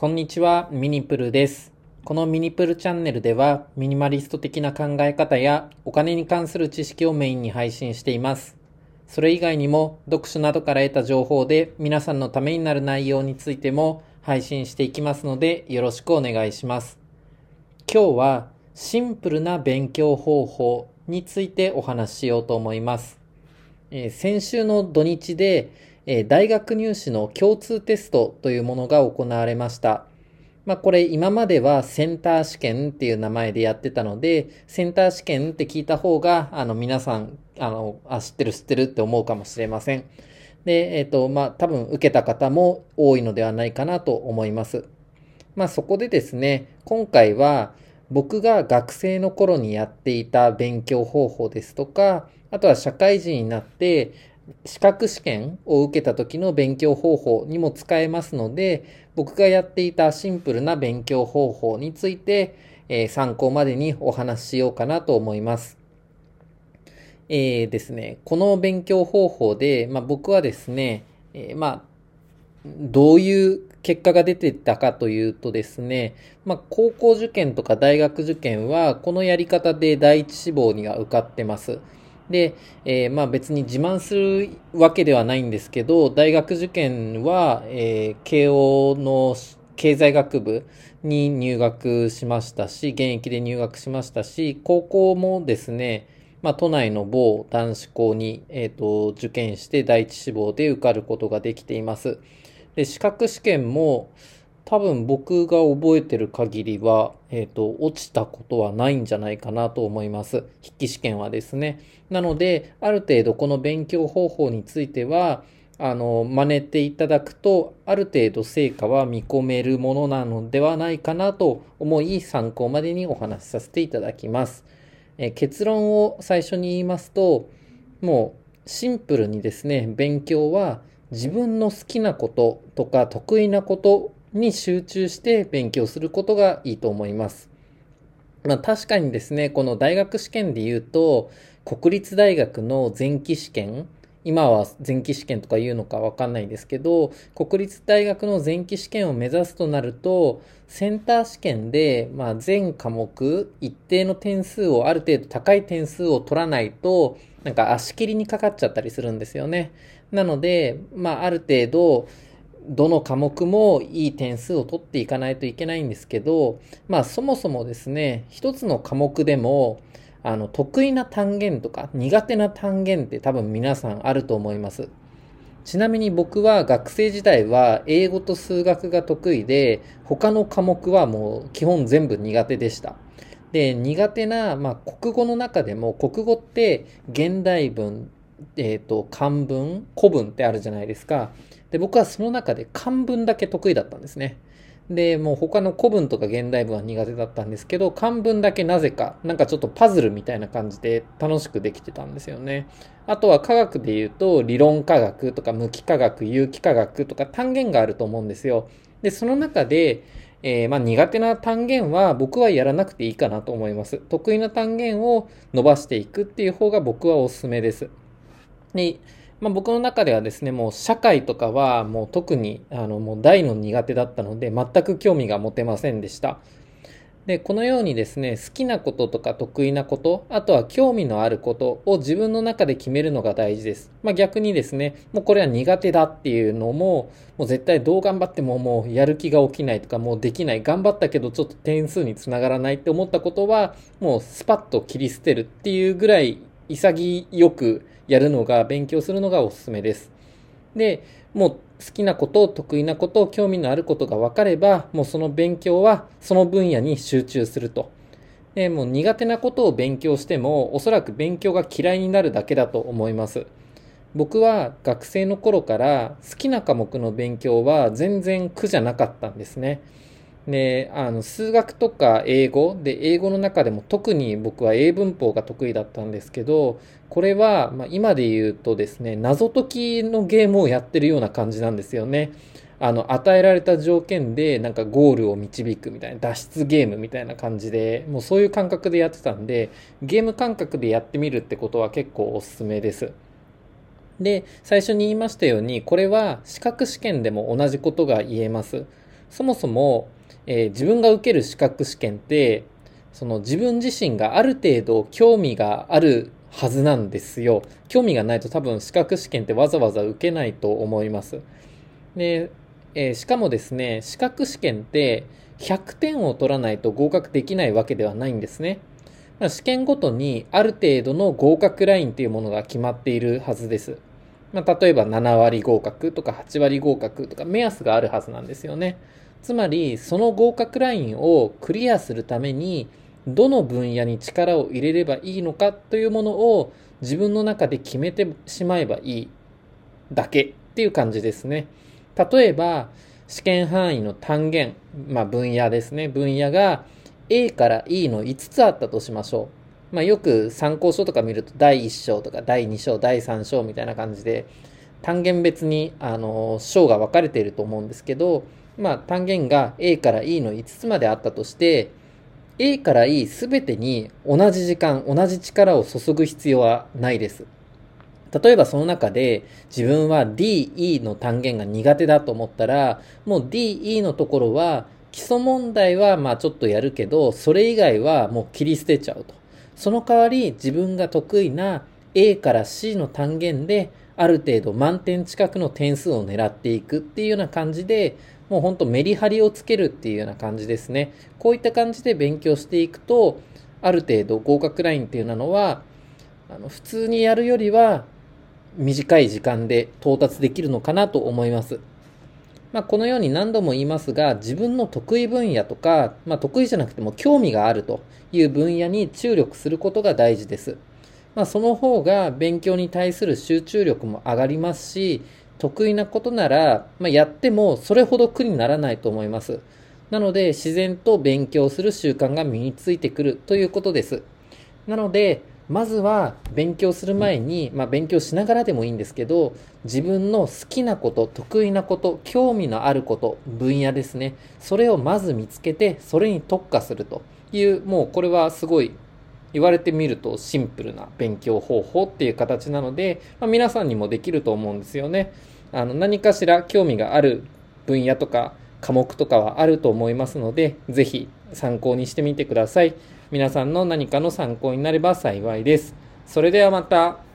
こんにちは、ミニプルです。このミニプルチャンネルでは、ミニマリスト的な考え方やお金に関する知識をメインに配信しています。それ以外にも、読書などから得た情報で皆さんのためになる内容についても配信していきますので、よろしくお願いします。今日は、シンプルな勉強方法についてお話ししようと思います。えー先週の土日で、え大学入試の共通テストというものが行われました。まあこれ今まではセンター試験っていう名前でやってたので、センター試験って聞いた方が、あの皆さん、あの、あ、知ってる知ってるって思うかもしれません。で、えっ、と、まあ多分受けた方も多いのではないかなと思います。まあそこでですね、今回は僕が学生の頃にやっていた勉強方法ですとか、あとは社会人になって資格試験を受けた時の勉強方法にも使えますので、僕がやっていたシンプルな勉強方法について、えー参考までにお話ししようかなと思います。えーですね、この勉強方法で、まあ、僕はですね、えーまあ、どういう結果が出てたかというとですね、まあ、高校受験とか大学受験は、このやり方で第一志望には受かってます。で、えーまあ別に自慢するわけではないんですけど、大学受験は、えー慶応の経済学部に入学しましたし、現役で入学しましたし、高校もですね、まあ都内の某男子校に、えーと受験して第一志望で受かることができています。で、資格試験も多分僕が覚えてる限りは、えっ、と、落ちたことはないんじゃないかなと思います。筆記試験はですね。なので、ある程度この勉強方法については、あの、真似ていただくと、ある程度成果は見込めるものなのではないかなと思い、参考までにお話しさせていただきます。え結論を最初に言いますと、もうシンプルにですね、勉強は自分の好きなこととか得意なことに集中して勉強することがいいと思います。まあ確かにですね、この大学試験で言うと、国立大学の前期試験、今は前期試験とか言うのかわかんないですけど、国立大学の前期試験を目指すとなると、センター試験で、まあ全科目一定の点数をある程度高い点数を取らないと、なんか足切りにかかっちゃったりするんですよね。なので、まあある程度、どの科目もいい点数を取っていかないといけないんですけど、まあそもそもですね、一つの科目でも、あの、得意な単元とか苦手な単元って多分皆さんあると思います。ちなみに僕は学生時代は英語と数学が得意で、他の科目はもう基本全部苦手でした。で、苦手な、まあ、国語の中でも、国語って現代文、えっ、と、漢文、古文ってあるじゃないですか。で、僕はその中で漢文だけ得意だったんですね。で、もう他の古文とか現代文は苦手だったんですけど、漢文だけなぜか、なんかちょっとパズルみたいな感じで楽しくできてたんですよね。あとは科学で言うと、理論科学とか無機化学、有機化学とか単元があると思うんですよ。で、その中で、えーまあ苦手な単元は僕はやらなくていいかなと思います。得意な単元を伸ばしていくっていう方が僕はおすすめです。で、まあ、僕の中ではですね、もう社会とかはもう特にあのもう大の苦手だったので全く興味が持てませんでした。で、このようにですね、好きなこととか得意なこと、あとは興味のあることを自分の中で決めるのが大事です。まあ逆にですね、もうこれは苦手だっていうのも、もう絶対どう頑張ってももうやる気が起きないとかもうできない、頑張ったけどちょっと点数につながらないって思ったことは、もうスパッと切り捨てるっていうぐらい潔くやるのが、勉強するのがおすすめです。で、もう好きなこと、得意なこと、興味のあることが分かれば、もうその勉強はその分野に集中すると。で、もう苦手なことを勉強しても、おそらく勉強が嫌いになるだけだと思います。僕は学生の頃から好きな科目の勉強は全然苦じゃなかったんですね。で、あの、数学とか英語で、英語の中でも特に僕は英文法が得意だったんですけど、これは、まあ、今で言うとですね、謎解きのゲームをやってるような感じなんですよね。あの、与えられた条件で、なんかゴールを導くみたいな、脱出ゲームみたいな感じで、もうそういう感覚でやってたんで、ゲーム感覚でやってみるってことは結構おすすめです。で、最初に言いましたように、これは資格試験でも同じことが言えます。そもそも、えー、自分が受ける資格試験って、その自分自身がある程度興味があるはずなんですよ。興味がないと多分資格試験ってわざわざ受けないと思います。で、えー、しかもですね、資格試験って100点を取らないと合格できないわけではないんですね。試験ごとにある程度の合格ラインというものが決まっているはずです。まあ、例えば7割合格とか8割合格とか目安があるはずなんですよね。つまり、その合格ラインをクリアするために、どの分野に力を入れればいいのかというものを自分の中で決めてしまえばいいだけっていう感じですね。例えば、試験範囲の単元、まあ分野ですね。分野が A から E の5つあったとしましょう。まあよく参考書とか見ると第1章とか第2章、第3章みたいな感じで単元別にあの章が分かれていると思うんですけど、まあ単元が A から E の5つまであったとして、A から E すべてに同じ時間、同じ力を注ぐ必要はないです。例えばその中で自分は D、E の単元が苦手だと思ったら、もう D、E のところは基礎問題はまあちょっとやるけど、それ以外はもう切り捨てちゃうと。その代わり自分が得意な A から C の単元である程度満点近くの点数を狙っていくっていうような感じで、もうほんとメリハリをつけるっていうような感じですね。こういった感じで勉強していくと、ある程度合格ラインっていうのは、あの普通にやるよりは短い時間で到達できるのかなと思います。まあ、このように何度も言いますが、自分の得意分野とか、まあ、得意じゃなくても興味があるという分野に注力することが大事です。まあ、その方が勉強に対する集中力も上がりますし、得意なことなら、まあ、やってもそれほど苦にならないと思います。なので、自然と勉強する習慣が身についてくるということです。なので、まずは勉強する前に、まあ、勉強しながらでもいいんですけど、自分の好きなこと、得意なこと、興味のあること、分野ですね。それをまず見つけて、それに特化するという、もうこれはすごい言われてみるとシンプルな勉強方法っていう形なので、まあ、皆さんにもできると思うんですよね。あの何かしら興味がある分野とか科目とかはあると思いますので、ぜひ参考にしてみてください。皆さんの何かの参考になれば幸いです。それではまた。